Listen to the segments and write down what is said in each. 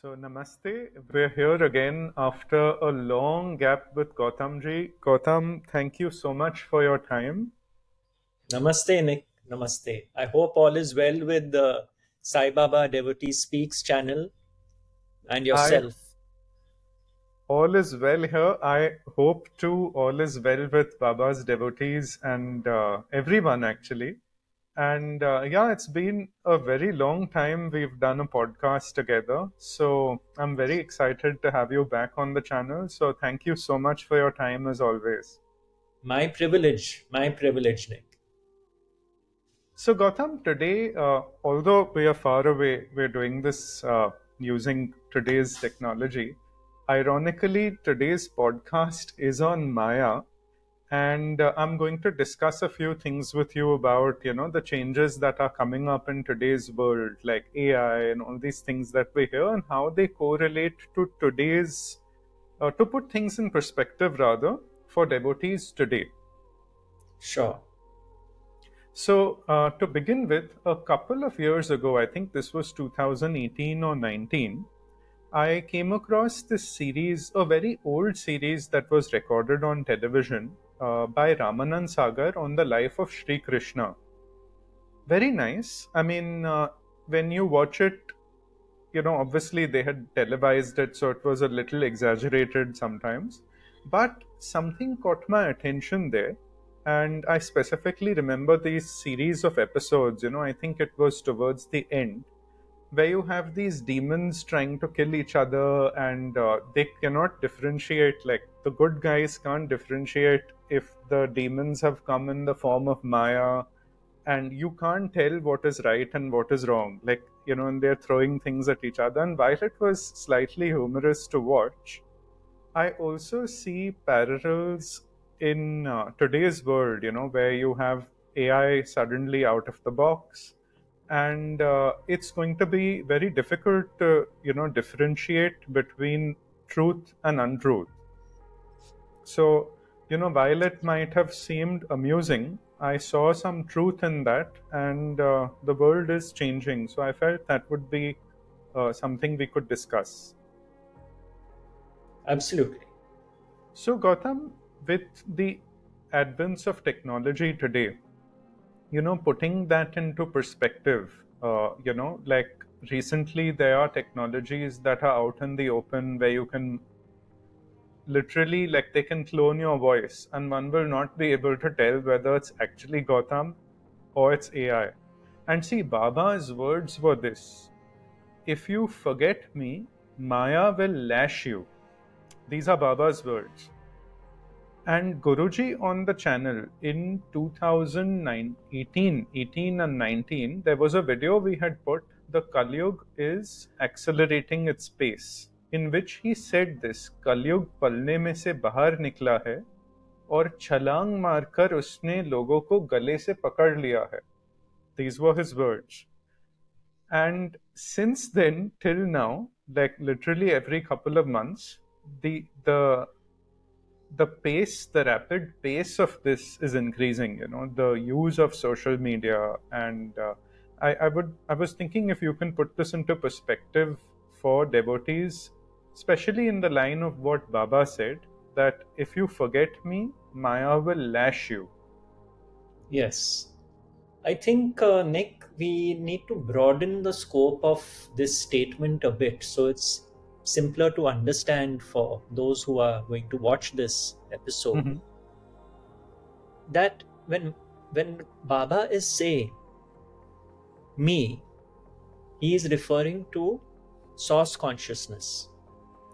So, namaste. We're here again after a long gap with Gautamji. Gautam, thank you so much for your time. Namaste, Nick. Namaste. I hope all is well with the Sai Baba Devotee Speaks channel and yourself. I, all is well here. I hope too all is well with Baba's devotees and uh, everyone actually. And uh, yeah, it's been a very long time we've done a podcast together. So I'm very excited to have you back on the channel. So thank you so much for your time as always. My privilege, my privilege, Nick. So, Gautam, today, uh, although we are far away, we're doing this uh, using today's technology. Ironically, today's podcast is on Maya, and uh, i'm going to discuss a few things with you about you know the changes that are coming up in today's world like ai and all these things that we hear and how they correlate to today's uh, to put things in perspective rather for devotees today. Sure. So uh, to begin with a couple of years ago i think this was 2018 or 19 I came across this series, a very old series that was recorded on television by Ramanand Sagar on the life of Sri Krishna. Very nice. I mean, uh, when you watch it, you know, obviously they had televised it, so it was a little exaggerated sometimes. But something caught my attention there. And I specifically remember these series of episodes, you know, I think it was towards the end where you have these demons trying to kill each other and uh, they cannot differentiate like the good guys can't differentiate if the demons have come in the form of maya and you can't tell what is right and what is wrong. Like you know and they're throwing things at each other. And while it was slightly humorous to watch i also see parallels in uh, today's world you know where you have ai suddenly out of the box and uh, it's going to be very difficult to you know differentiate between truth and untruth. So you know while it might have seemed amusing i saw some truth in that and uh, the world is changing. So i felt that would be uh, something we could discuss. Absolutely. So Gautam with the advance of technology today you know putting that into perspective uh, you know like recently there are technologies that are out in the open where you can literally like they can clone your voice and one will not be able to tell whether it's actually Gautam or it's AI. And see, Baba's words were this If you forget me, Maya will lash you. These are Baba's words And Guruji on the channel in 2018, 18 and 19, there was a video we had put, the Kalyug is accelerating its pace, in which he said this, Kalyug palne mein se bahar nikla hai और छलांग मारकर उसने लोगों को गले से पकड़ लिया है these were his words and since then till now like literally every couple of months the the the pace, the rapid pace of this is increasing. You know, the use of social media, and uh, I, I would, I was thinking if you can put this into perspective for devotees, especially in the line of what Baba said, that if you forget me, Maya will lash you. Yes, I think uh, Nick, we need to broaden the scope of this statement a bit, so it's simpler to understand for those who are going to watch this episode mm-hmm. that when when baba is saying me he is referring to source consciousness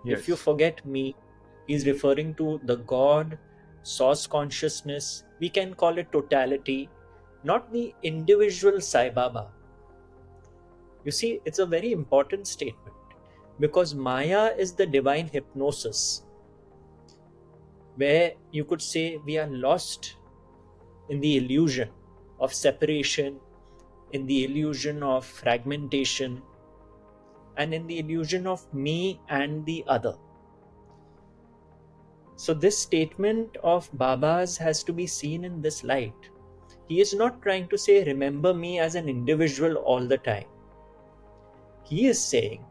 yes. if you forget me he is referring to the god source consciousness we can call it totality not the individual sai baba you see it's a very important statement because Maya is the divine hypnosis, where you could say we are lost in the illusion of separation, in the illusion of fragmentation, and in the illusion of me and the other. So, this statement of Baba's has to be seen in this light. He is not trying to say, Remember me as an individual all the time. He is saying,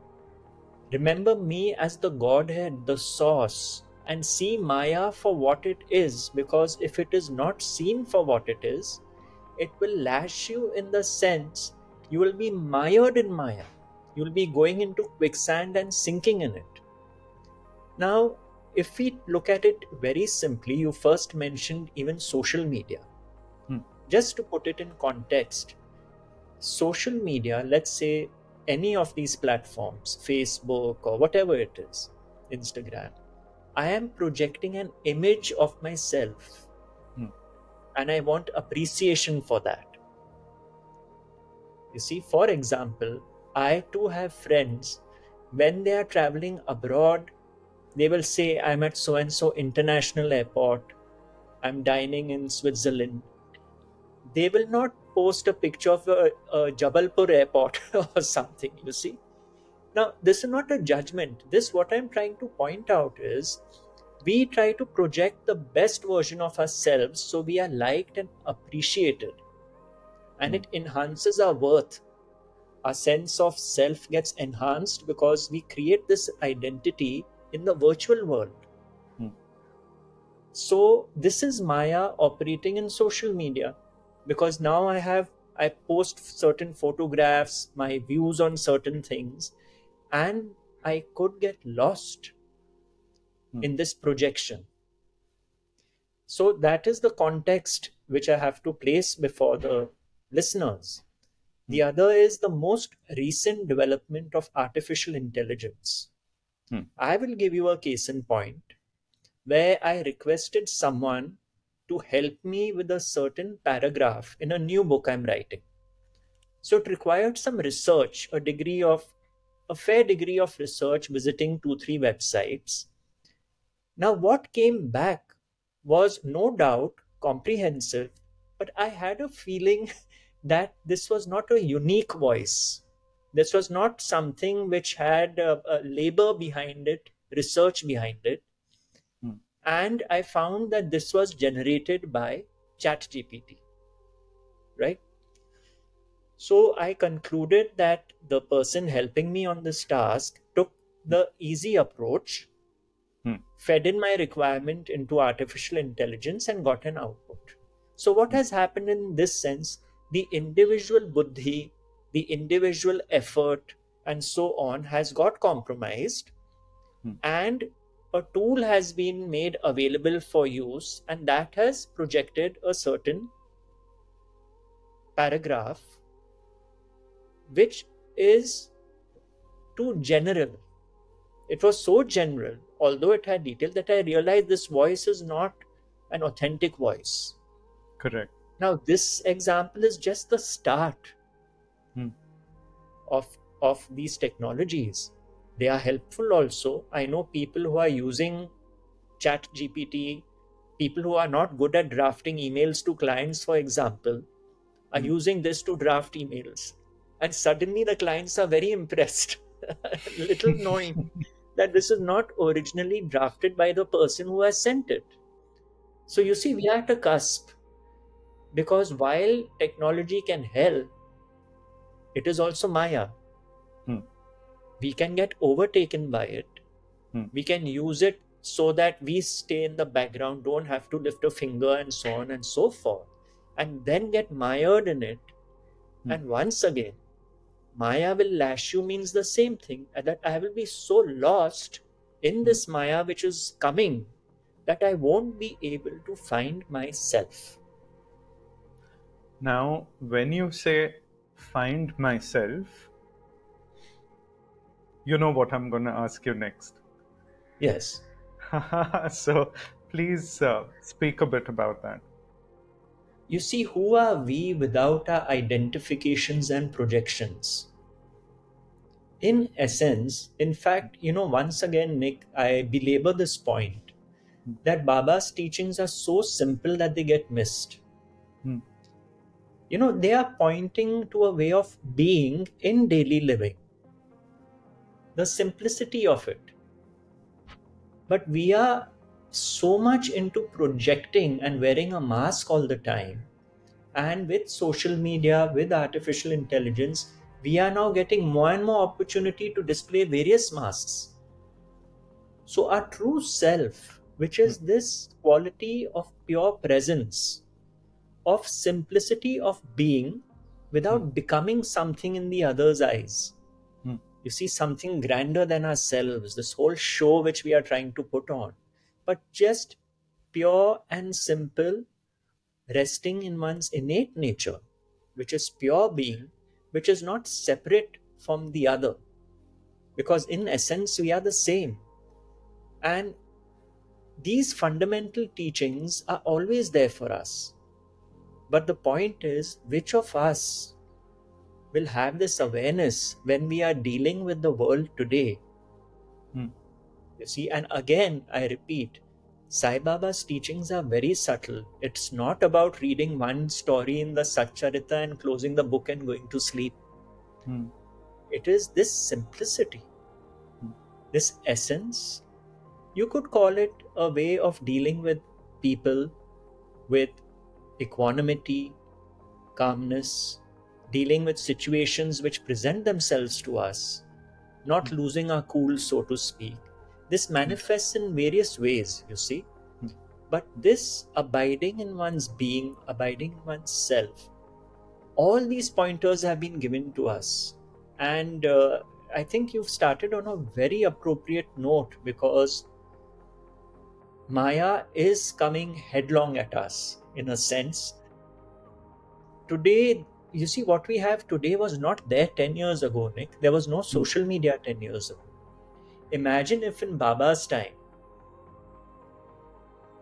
remember me as the Godhead, the source, and see Maya for what it is, because if it is not seen for what it is, it will lash you in the sense you will be mired in Maya. You will be going into quicksand and sinking in it. Now, if we look at it very simply, you first mentioned even social media. Hmm. Just to put it in context, social media, let's say any of these platforms, Facebook or whatever it is, Instagram, I am projecting an image of myself. Hmm. And I want appreciation for that. You see, for example, I too have friends when they are traveling abroad, they will say, I'm at so and so international airport, I'm dining in Switzerland. They will not post a picture of a, a Jabalpur airport or something, you see. Now, this is not a judgment. This, what I'm trying to point out is we try to project the best version of ourselves so we are liked and appreciated. And it enhances our worth. Our sense of self gets enhanced because we create this identity in the virtual world. Hmm. So, this is Maya operating in social media because now I have I post certain photographs, my views on certain things, and I could get lost Hmm. in this projection. So that is the context which I have to place before the listeners. The other is the most recent development of artificial intelligence. Hmm. I will give you a case in point where I requested someone to help me with a certain paragraph in a new book I'm writing. So it required some research, a degree of a fair degree of research, visiting two, three websites. Now, what came back was no doubt comprehensive, but I had a feeling that this was not a unique voice. This was not something which had a, a labor behind it, research behind it. Hmm. And I found that this was generated by ChatGPT. Right? So I concluded that the person helping me on this task took the easy approach, Hmm. fed in my requirement into artificial intelligence, and got an output. So, what has happened in this sense? The individual buddhi, the individual effort, and so on has got compromised, Hmm. and a tool has been made available for use, and that has projected a certain paragraph which is too general. It was so general, although it had detail, that I realized this voice is not an authentic voice. Correct. Now, this example is just the start Hmm. of, of these technologies. They are helpful also. I know people who are using Chat GPT, people who are not good at drafting emails to clients, for example, are Hmm. using this to draft emails. And suddenly the clients are very impressed, little knowing that this is not originally drafted by the person who has sent it. So you see, we are at a cusp because while technology can help, it is also Maya. Hmm. We can get overtaken by it. Hmm. We can use it so that we stay in the background, don't have to lift a finger, and so on and so forth, and then get mired in it. Hmm. And once again, Maya will lash you means the same thing, and that I will be so lost in this Maya which is coming that I won't be able to find myself. Now, when you say find myself, you know what I'm going to ask you next. Yes. so please uh, speak a bit about that. You see, who are we without our identifications and projections? In essence, in fact, you know, once again, Nick, I belabor this point that Baba's teachings are so simple that they get missed. Hmm. You know, they are pointing to a way of being in daily living, the simplicity of it. But we are so much into projecting and wearing a mask all the time. And with social media, with artificial intelligence, we are now getting more and more opportunity to display various masks. So, our true self, which is hmm. this quality of pure presence, of simplicity of being without hmm. becoming something in the other's eyes. You see, something grander than ourselves, this whole show which we are trying to put on, but just pure and simple, resting in one's innate nature, which is pure being, which is not separate from the other. Because in essence, we are the same. And these fundamental teachings are always there for us. But the point is, which of us will have this awareness when we are dealing with the world today? Hmm. You see, and again, I repeat, Sai Baba's teachings are very subtle. It's not about reading one story in the Satcharita and closing the book and going to sleep. Hmm. It is this simplicity, Hmm. this essence. You could call it a way of dealing with people with equanimity, calmness, dealing with situations which present themselves to us, not Hmm. losing our cool, so to speak. This manifests in various ways, you see. Hmm. But this abiding in one's being, abiding in one's self, all these pointers have been given to us. And uh, I think you've started on a very appropriate note because Maya is coming headlong at us in a sense. Today, you see, what we have today was not there 10 years ago, Nick. There was no social media 10 years ago. Imagine if in Baba's time,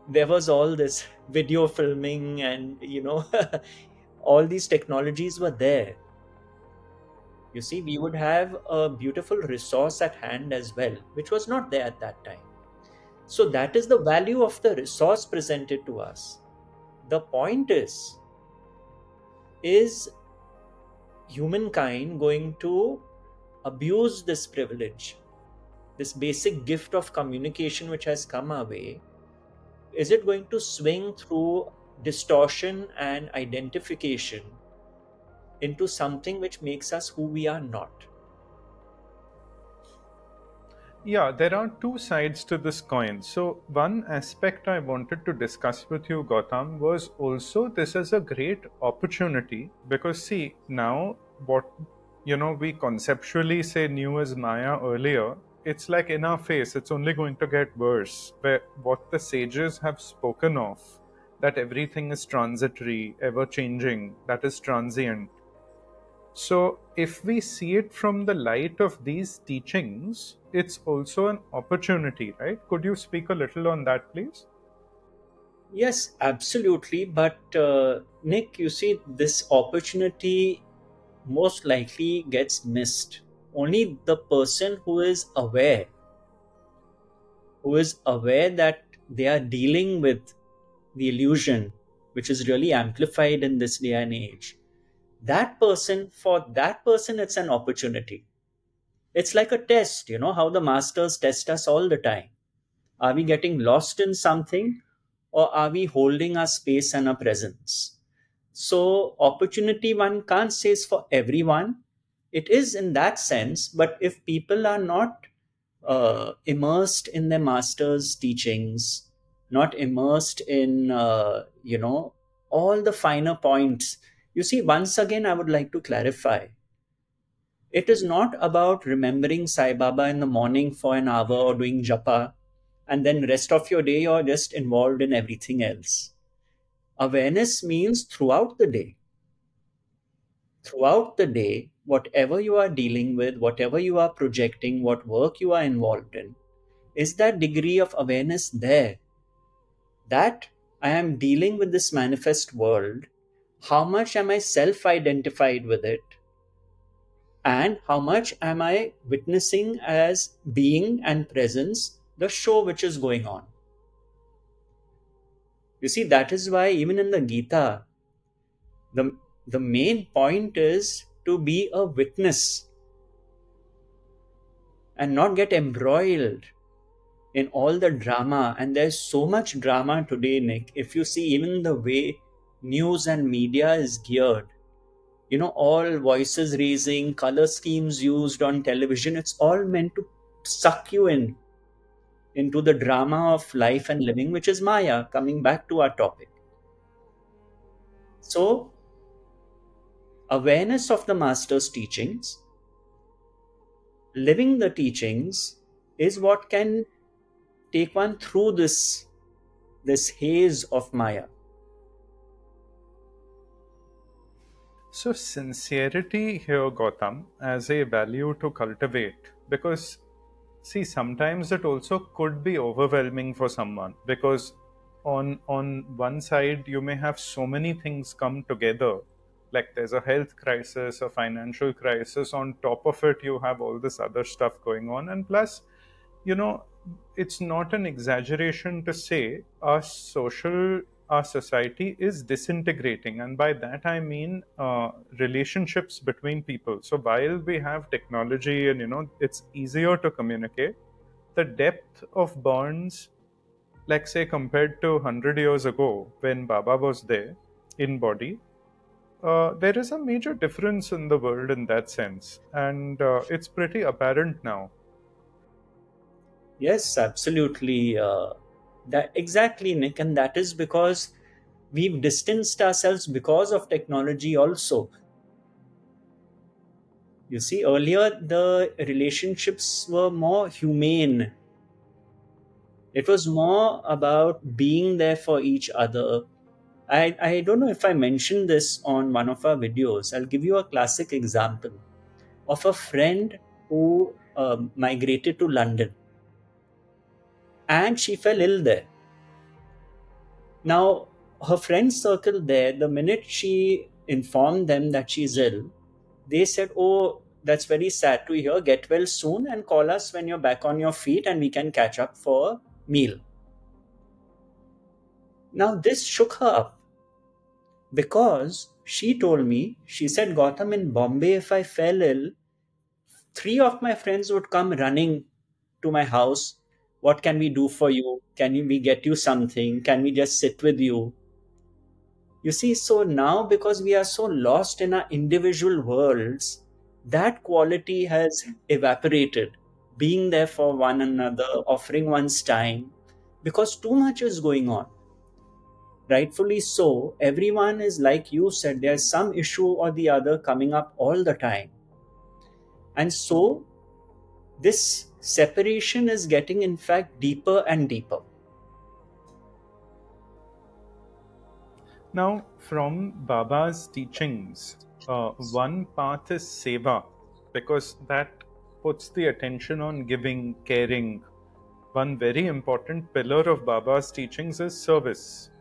there was all this video filming and, you know, all these technologies were there. You see, we would have a beautiful resource at hand as well, which was not there at that time. So, that is the value of the resource presented to us. The point is, is humankind going to abuse this privilege, this basic gift of communication which has come our way? Is it going to swing through distortion and identification into something which makes us who we are not? Yeah, there are two sides to this coin. So, one aspect I wanted to discuss with you, Gautam, was also this is a great opportunity because, see, now what you know, we conceptually say new is Maya earlier, it's like in our face, it's only going to get worse. Where what the sages have spoken of, that everything is transitory, ever changing, that is transient. So, if we see it from the light of these teachings, it's also an opportunity, right? Could you speak a little on that, please? Yes, absolutely. But uh, Nick, you see, this opportunity most likely gets missed. Only the person who is aware, who is aware that they are dealing with the illusion, which is really amplified in this day and age, that person, for that person, it's an opportunity. It's like a test, you know, how the masters test us all the time. Are we getting lost in something or are we holding our space and our presence? So, opportunity one can't say is for everyone. It is in that sense, but if people are not uh, immersed in their master's teachings, not immersed in, uh, you know, all the finer points, you see, once again, I would like to clarify. It is not about remembering Sai Baba in the morning for an hour or doing japa, and then rest of your day you're just involved in everything else. Awareness means throughout the day. Throughout the day, whatever you are dealing with, whatever you are projecting, what work you are involved in, is that degree of awareness there? That I am dealing with this manifest world. How much am I self identified with it? And how much am I witnessing as being and presence the show which is going on? You see, that is why even in the Gita, the, the main point is to be a witness and not get embroiled in all the drama. And there's so much drama today, Nick. If you see even the way news and media is geared, you know all voices raising color schemes used on television it's all meant to suck you in into the drama of life and living which is maya coming back to our topic. So awareness of the master's teachings living the teachings is what can take one through this this haze of maya So, sincerity here, Gautam, as a value to cultivate, because see, sometimes it also could be overwhelming for someone because on on one side you may have so many things come together like there's a health crisis a financial crisis on top of it you have all this other stuff going on and plus you know it's not an exaggeration to say our social our society is disintegrating. And by that i mean uh, relationships between people. So while we have technology and you know it's easier to communicate the depth of bonds like say compared to 100 years ago when baba was there in body uh, there is a major difference in the world in that sense. And uh, it's pretty apparent now. Yes absolutely uh, that exactly nick and that is because we've distanced ourselves because of technology also. You see earlier the relationships were more humane. It was more about being there for each other. I, I don't know if I mentioned this on one of our videos. I'll give you a classic example of a friend who um, migrated to London and she fell ill there. Now, her friend circle there, the minute she informed them that she's ill, they said, Oh, that's very sad to hear. Get well soon and call us when you're back on your feet and we can catch up for a meal. Now, this shook her up because she told me, she said, Gautam, in Bombay, if I fell ill, three of my friends would come running to my house. What can we do for you? Can we get you something? Can we just sit with you? You see, so now because we are so lost in our individual worlds, that quality has evaporated. Being there for one another, offering one's time, because too much is going on rightfully so, everyone is like you said, there's some issue or the other coming up all the time. And so, this separation is getting, in fact, deeper and deeper. Now, from Baba's teachings, uh, one path is seva, because that puts the attention on giving, caring. One very important pillar of Baba's teachings is service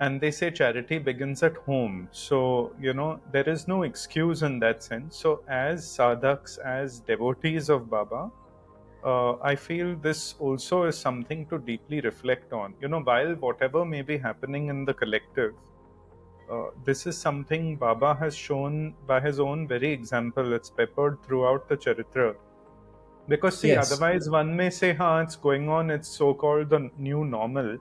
and they say charity begins at home so you know there is no excuse in that sense so as sadhaks as devotees of baba uh, i feel this also is something to deeply reflect on you know while whatever may be happening in the collective uh, this is something baba has shown by his own very example it's peppered throughout the charitra because see yes. otherwise one may say ha it's going on it's so called the new normal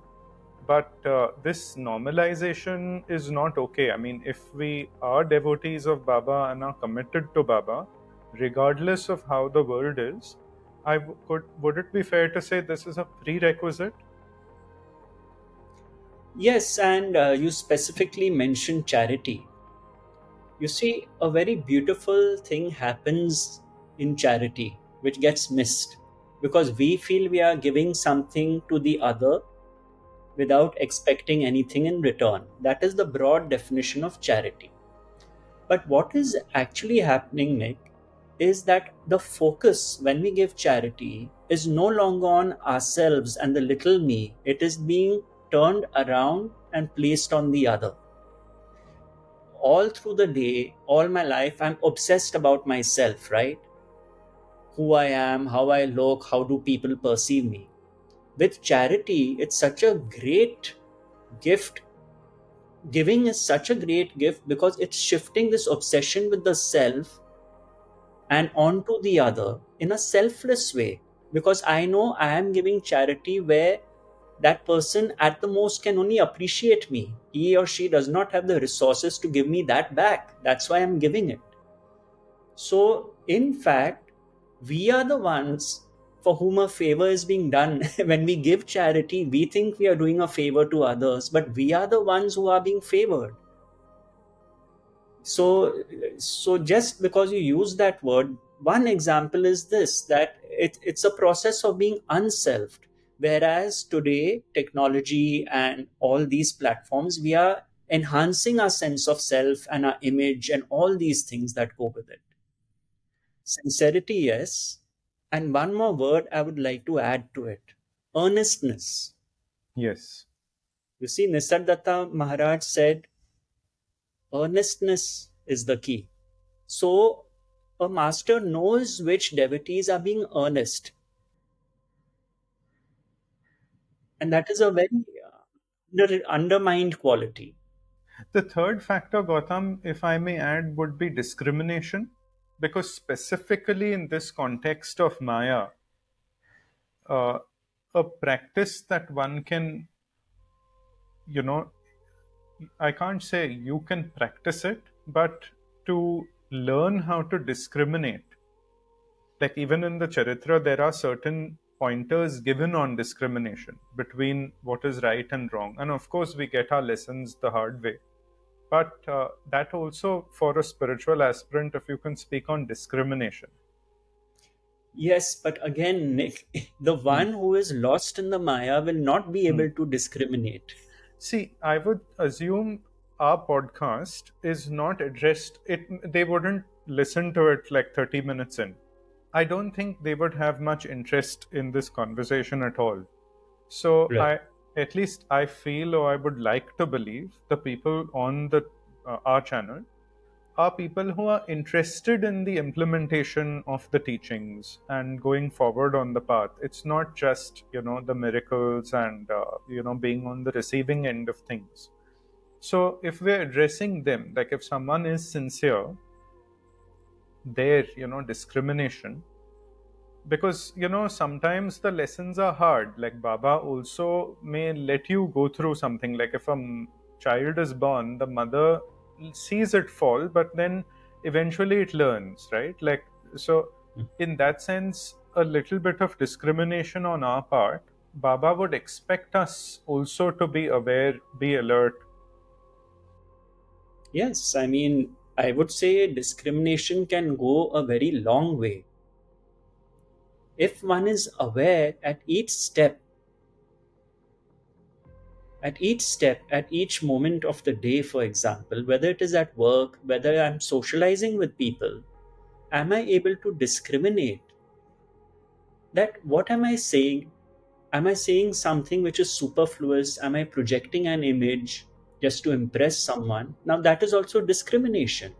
but uh, this normalization is not okay. I mean, if we are devotees of Baba and are committed to Baba, regardless of how the world is, I w- could would it be fair to say this is a prerequisite? Yes, and uh, you specifically mentioned charity. You see, a very beautiful thing happens in charity, which gets missed because we feel we are giving something to the other without expecting anything in return. That is the broad definition of charity. But what is actually happening, Nick, is that the focus when we give charity is no longer on ourselves and the little me, it is being turned around and placed on the other. All through the day, all my life, I'm obsessed about myself, right? Who I am, how I look, how do people perceive me with charity, it's such a great gift. Giving is such a great gift because it's shifting this obsession with the self and onto the other in a selfless way. Because I know I am giving charity where that person at the most can only appreciate me. He or she does not have the resources to give me that back. That's why I'm giving it. So, in fact, we are the ones for whom a favor is being done. when we give charity, we think we are doing a favor to others, but we are the ones who are being favored. So, so just because you use that word, one example is this that it, it's a process of being unselfed Whereas today, technology and all these platforms, we are enhancing our sense of self and our image and all these things that go with it. Sincerity, yes. And one more word I would like to add to it earnestness. Yes. You see, Nisargadatta Maharaj said, earnestness is the key. So, a master knows which devotees are being earnest and that is a very uh, undermined quality. The third factor, Gautam, if I may add, would be discrimination, because specifically in this context of Maya, uh, a practice that one can, you know, I can't say you can practice it, but to learn how to discriminate. Like even in the Charitra, there are certain pointers given on discrimination between what is right and wrong. And of course, we get our lessons the hard way. But uh, that also, for a spiritual aspirant, if you can speak on discrimination. Yes, but again, Nick, the hmm. one who is lost in the Maya will not be able hmm. to discriminate. See, I would assume our podcast is not addressed, it, they wouldn't listen to it like 30 minutes in I don't think they would have much interest in this conversation at all. So right. I, at least I feel, or I would like to believe, the people on the uh, our channel are people who are interested in the implementation of the teachings and going forward on the path. It's not just you know the miracles and uh, you know being on the receiving end of things. So if we're addressing them, like if someone is sincere their you know discrimination because you know sometimes the lessons are hard like baba also may let you go through something like if a child is born the mother sees it fall but then eventually it learns right like so hmm. in that sense a little bit of discrimination on our part baba would expect us also to be aware be alert yes i mean I would say discrimination can go a very long way. If one is aware at each step, at each step, at each moment of the day, for example, whether it is at work, whether I'm socializing with people, am I able to discriminate? That what am I saying? Am I saying something which is superfluous? Am I projecting an image? just to impress someone. Now, that is also discrimination.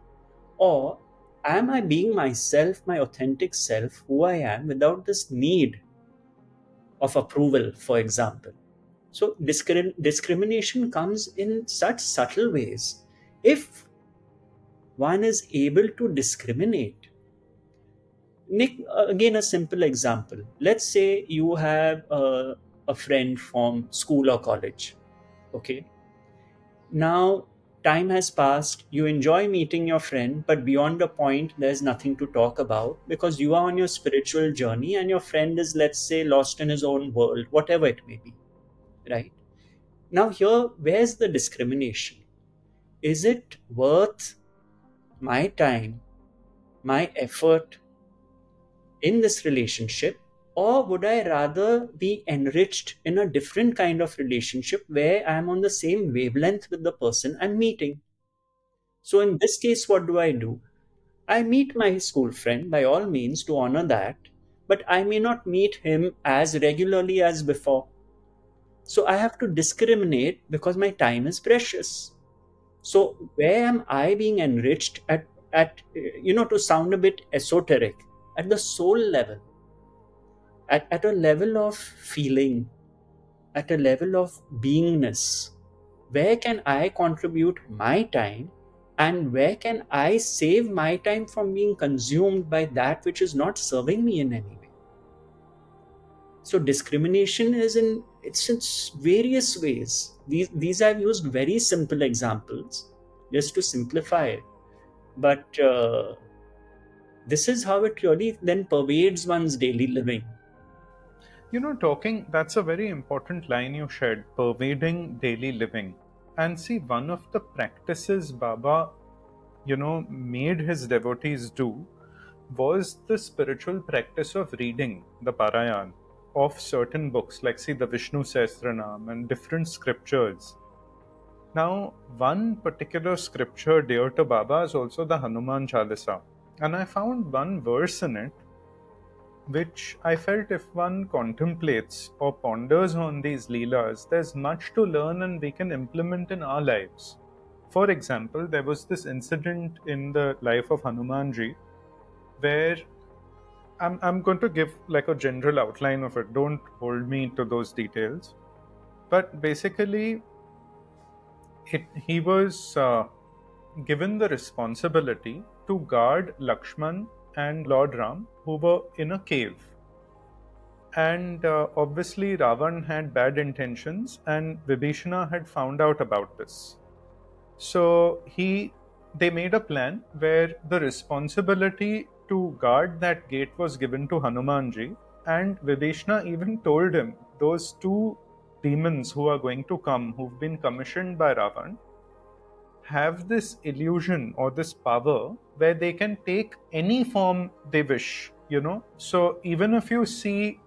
Or am I being myself, my authentic self, who I am, without this need of approval, for example? So, discrim- discrimination comes in such subtle ways. If one is able to discriminate, Nick, again, a simple example. Let's say you have a, a friend from school or college, okay? Now, time has passed, you enjoy meeting your friend, but beyond a point, there's nothing to talk about because you are on your spiritual journey and your friend is, let's say, lost in his own world, whatever it may be. Right? Now, here, where's the discrimination? Is it worth my time, my effort in this relationship or would I rather be enriched in a different kind of relationship where I'm on the same wavelength with the person I'm meeting? So, in this case, what do I do? I meet my school friend by all means to honor that, but I may not meet him as regularly as before. So, I have to discriminate because my time is precious. So, where am I being enriched at, at you know, to sound a bit esoteric, at the soul level? at, at a level of feeling, at a level of beingness, where can I contribute my time and where can I save my time from being consumed by that which is not serving me in any way? so discrimination is in it's in various ways. These these i've used very simple examples just to simplify it. But uh, this is how it really then pervades one's daily living. You know talking that's a very important line you shared pervading daily living. And see one of the practices baba you know made his devotees do was the spiritual practice of reading the parayan of certain books, like see the Vishnu Sahasranam and different scriptures. Now, one particular scripture dear to Baba is also the Hanuman Chalisa. And I found one verse in it which I felt if one contemplates or ponders on these Leelas, there's much to learn and we can implement in our lives. For example, there was this incident in the life of Hanumanji where I'm, I'm going to give like a general outline of it. Don't hold me to those details. But basically, it, he was uh, given the responsibility to guard Lakshman and Lord Ram, who were in a cave. And uh, obviously, Ravan had bad intentions, and Vibhishana had found out about this. So he, they made a plan where the responsibility to guard that gate was given to Hanumanji, and Vibhishana even told him those two demons who are going to come, who've been commissioned by Ravan, have this illusion or this power where they can take any form they wish, you know. So even if you see,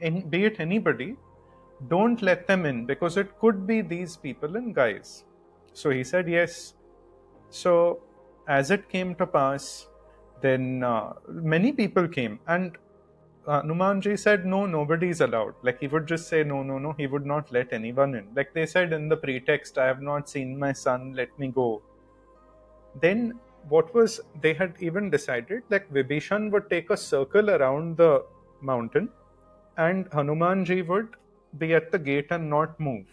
any, be it anybody, don't let them in because it could be these people in guise. So he said yes. So as it came to pass, then uh, many people came. And uh, Numanji said no nobody's allowed. Like he would just say no no no he would not let anyone in. Like they said in the pretext i have not seen my son let me go. Then what was they had even decided that Vibhishan would take a circle around the mountain and Hanumanji would be at the gate and not move.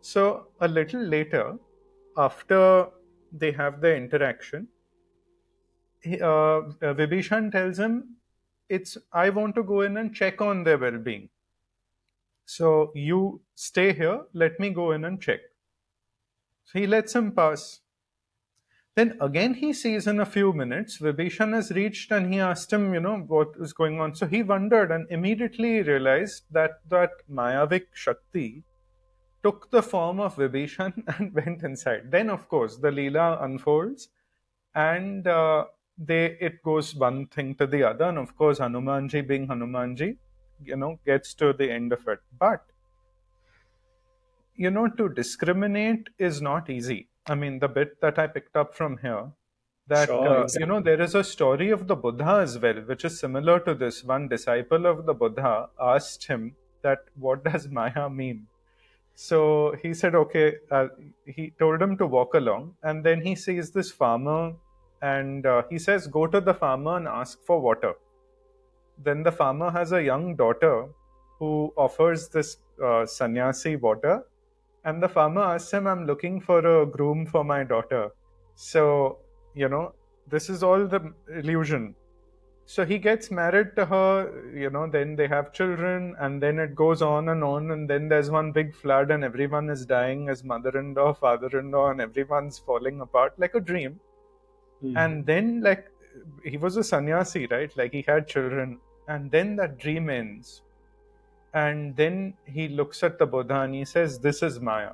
So a little later after they have the interaction uh, Vibhishan tells him, "It's I want to go in and check on their well-being. So you stay here. Let me go in and check." So he lets him pass. Then again he sees in a few minutes Vibhishan has reached and he asked him, you know, what is going on. So he wondered and immediately realized that that Mayavik Shakti took the form of Vibhishan and went inside. Then, of course, the Leela unfolds and uh, they it goes one thing to the other. And of course hanumanji being hanumanji you know gets to the end of it. But you know to discriminate is not easy. I mean the bit that i picked up from here that sure, uh, exactly. you know there is a story of the buddha as well which is similar to this. One disciple of the buddha asked him that what does maya mean? So he said okay uh, he told him to walk along. And then he sees this farmer and uh, he says, Go to the farmer and ask for water. Then the farmer has a young daughter who offers this uh, sannyasi water. And the farmer asks him, I'm looking for a groom for my daughter. So, you know, this is all the illusion. So he gets married to her, you know, then they have children, and then it goes on and on. And then there's one big flood, and everyone is dying as mother in law, father in law, and everyone's falling apart like a dream. Mm. And then, like, he was a sannyasi, right? Like, he had children. And then that dream ends. And then he looks at the Buddha and he says, This is Maya.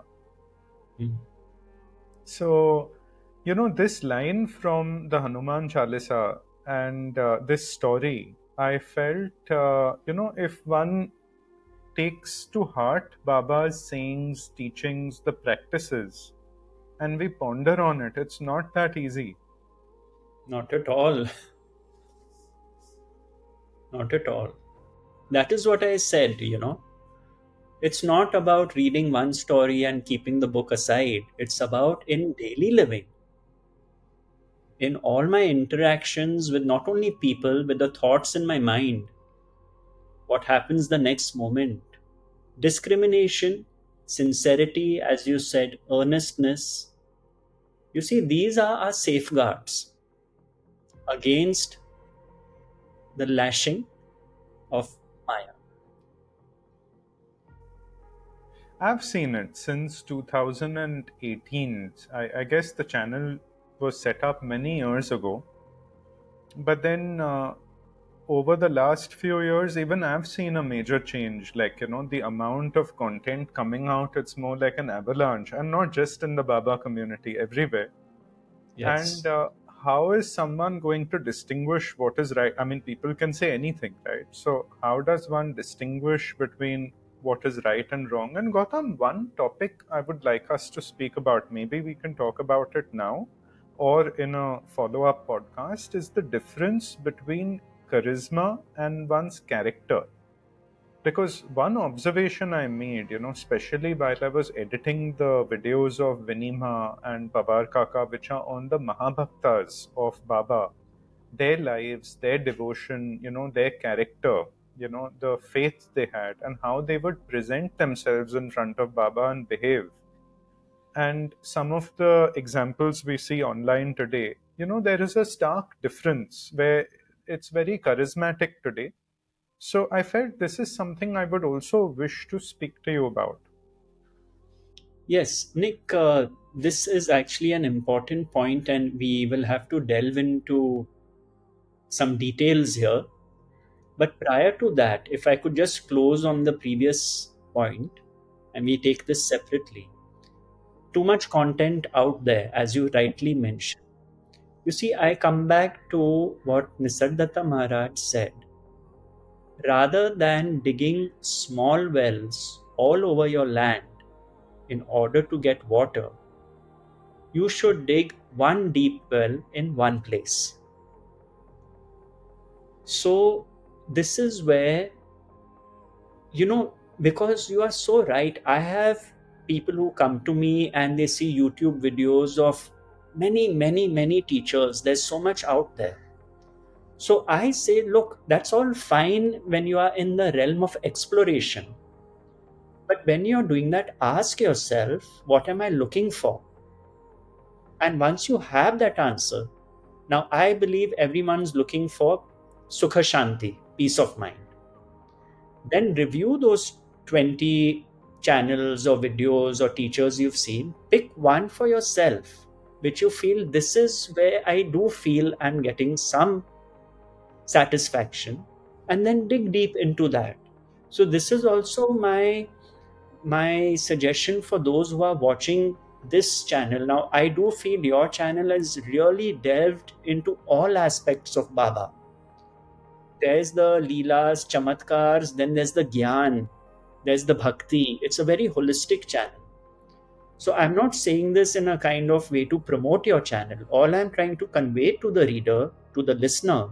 Mm. So, you know, this line from the Hanuman Chalisa and uh, this story, I felt, uh, you know, if one takes to heart Baba's sayings, teachings, the practices, and we ponder on it, it's not that easy. Not at all. Not at all. That is what I said, you know. It's not about reading one story and keeping the book aside. It's about in daily living. In all my interactions with not only people, with the thoughts in my mind, what happens the next moment. Discrimination, sincerity, as you said, earnestness. You see, these are our safeguards against the lashing of Maya. I've seen it since 2018. I, I guess the channel was set up many years ago. But then uh, over the last few years, even I've seen a major change. Like, you know, the amount of content coming out, it's more like an avalanche, and not just in the Baba community, everywhere. Yes. And uh, how is someone going to distinguish what is right? I mean, people can say anything, right? So, how does one distinguish between what is right and wrong? And Gautam, one topic I would like us to speak about, maybe we can talk about it now or in a follow up podcast, is the difference between charisma and one's character because one observation I made, you know, especially while I was editing the videos of Vinima and Babar Kaka, which are on the Mahabhaktas of Baba, their lives, their devotion, you know, their character, you know, the faith they had, and how they would present themselves in front of Baba and behave. And some of the examples we see online today, you know, there is a stark difference where it's very charismatic today so I felt this is something I would also wish to speak to you about. Yes, Nick, uh, this is actually an important point, and we will have to delve into some details here. But prior to that, if I could just close on the previous point, and we take this separately. Too much content out there, as you rightly mentioned. You see, I come back to what Nisargadatta Maharaj said rather than digging small wells all over your land in order to get water, you should dig one deep well in one place. So, this is where, you know, because you are so right, I have people who come to me and they see YouTube videos of many, many, many teachers. There's so much out there so I say, look, that's all fine when you are in the realm of exploration. But when you're doing that, ask yourself, what am I looking for? And once you have that answer, now I believe everyone's looking for Sukha Shanti, peace of mind. Then review those 20 channels or videos or teachers you've seen. Pick one for yourself, which you feel this is where I do feel I'm getting some satisfaction and then dig deep into that. So this is also my my suggestion for those who are watching this channel. Now i do feel your channel has really delved into all aspects of baba. There's the leelas chamatkars then there's the gyan there's the bhakti. It's a very holistic channel. So i'm not saying this in a kind of way to promote your channel. All i'm trying to convey to the reader to the listener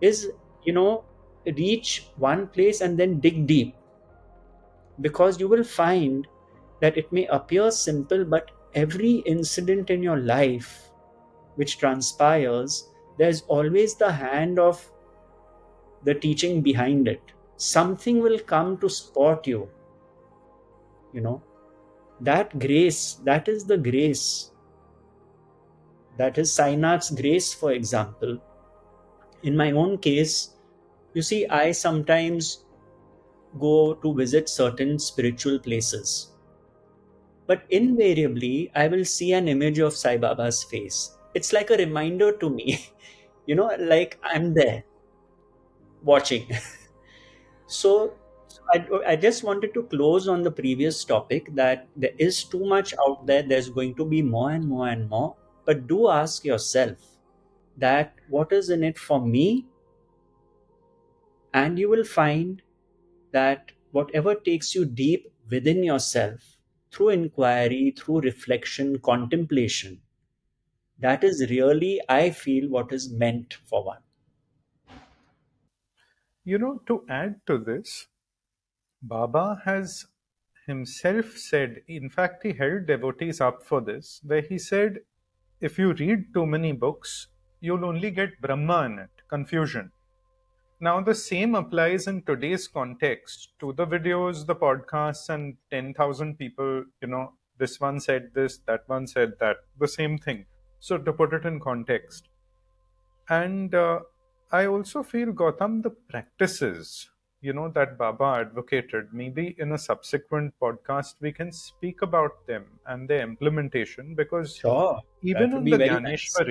is you know reach one place and then dig deep. Because you will find that it may appear simple but every incident in your life which transpires there's always the hand of the teaching behind it. Something will come to support you you know. That grace that is the grace. That is Sainath's grace for example in my own case, you see, I sometimes go to visit certain spiritual places. But invariably, I will see an image of Sai Baba's face. It's like a reminder to me, you know, like I'm there watching. so I, I just wanted to close on the previous topic that there is too much out there. There's going to be more and more and more. But do ask yourself that what is in it for me? And you will find that whatever takes you deep within yourself through inquiry through reflection contemplation that is really i feel what is meant for one. You know to add to this baba has himself said in fact he held devotees up for this where he said if you read too many books you'll only get bhram in it, confusion. Now, the same applies in today's context to the videos, the podcasts, and 10,000 people, you know, this one said this, that one said that, the same thing. So, to put it in context. And uh, I also feel, Gautam, the practices, you know that Baba advocated, maybe in a subsequent podcast we can speak about them and their implementation because Sure. even in be the very nice.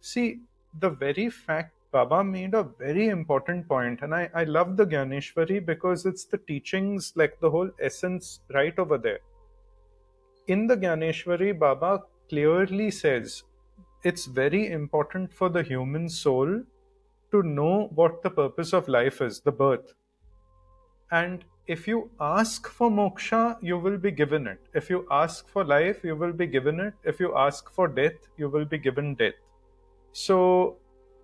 See the very fact Baba made a very important point, and I, I love the Gyaneshwari because it's the teachings, like the whole essence, right over there. In the Gyaneshwari, Baba clearly says it's very important for the human soul to know what the purpose of life is, the birth. And if you ask for moksha, you will be given it. If you ask for life, you will be given it. If you ask for death, you will be given death. So,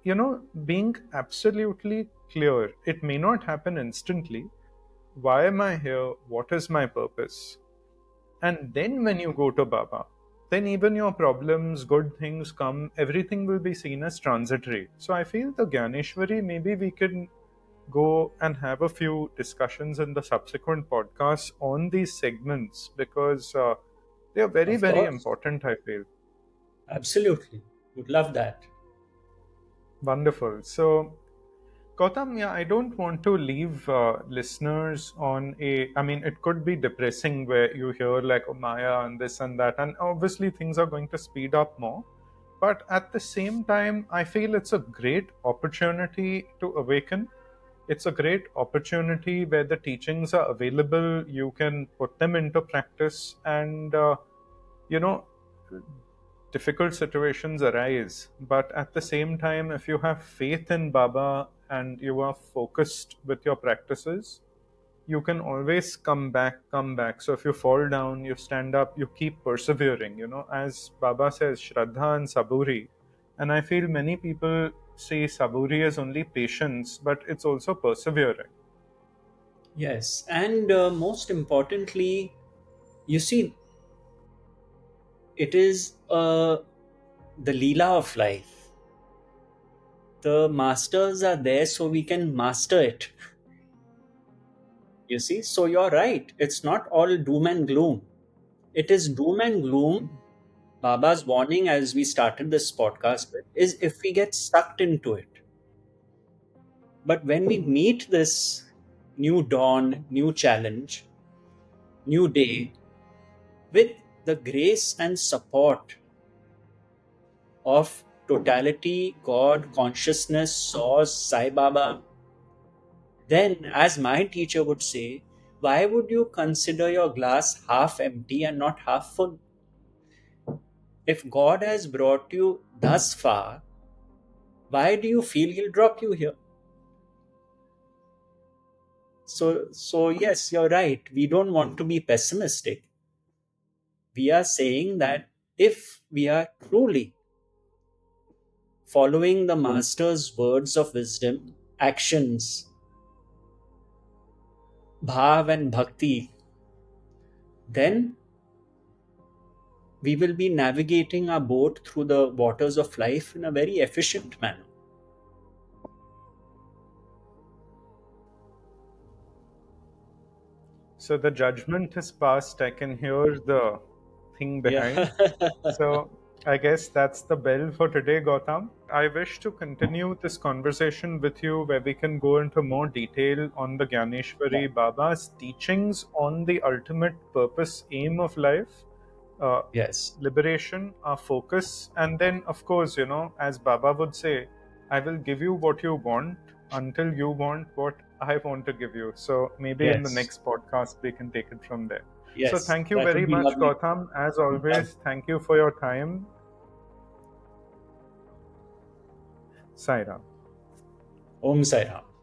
you know, being absolutely clear, it may not happen instantly. Why am I here? What is my purpose? And then when you go to Baba, then even your problems, good things come, everything will be seen as transitory. So I feel the Gyaneshwari, maybe we can go and have a few discussions in the subsequent podcasts on these segments because uh, they are very, very important, I feel. Absolutely. Would love that. Wonderful. So, Gautam, yeah, I don't want to leave uh, listeners on a. I mean, it could be depressing where you hear like oh, Maya and this and that, and obviously things are going to speed up more. But at the same time, I feel it's a great opportunity to awaken. It's a great opportunity where the teachings are available. You can put them into practice, and uh, you know, difficult situations arise. But at the same time, if you have faith in Baba and you are focused with your practices, you can always come back, come back. So if you fall down, you stand up, you keep persevering. You know, as Baba says, Shraddha and Saburi. And I feel many people say Saburi is only patience, but it's also persevering. Yes. And uh, most importantly, you see, it is uh, the Leela of life. The masters are there so we can master it. You see, so you're right. It's not all doom and gloom. It is doom and gloom. Baba's warning, as we started this podcast with, is if we get sucked into it. But when we meet this new dawn, new challenge, new day, with the grace and support of totality, God, consciousness, source, Sai Baba, then, as my teacher would say, why would you consider your glass half empty and not half full? If God has brought you thus far, why do you feel He'll drop you here? So, so yes, you're right. We don't want to be pessimistic. We are saying that if we are truly following the Master's words of wisdom, actions, bhav and bhakti, then we will be navigating our boat through the waters of life in a very efficient manner. So the judgment is passed. I can hear the thing behind. Yeah. so I guess that's the bell for today, Gautam. I wish to continue this conversation with you where we can go into more detail on the Gyaneshwari Baba's teachings on the ultimate purpose, aim of life, uh, yes. liberation, our focus, and then, of course, you know, as Baba would say, I will give you what you want until you want what I want to give you. So maybe in the next podcast we can take it from there. Yes. So thank you very much, lovely. Gautam. As always, thank you for your time. Saira. Om Sai Ram.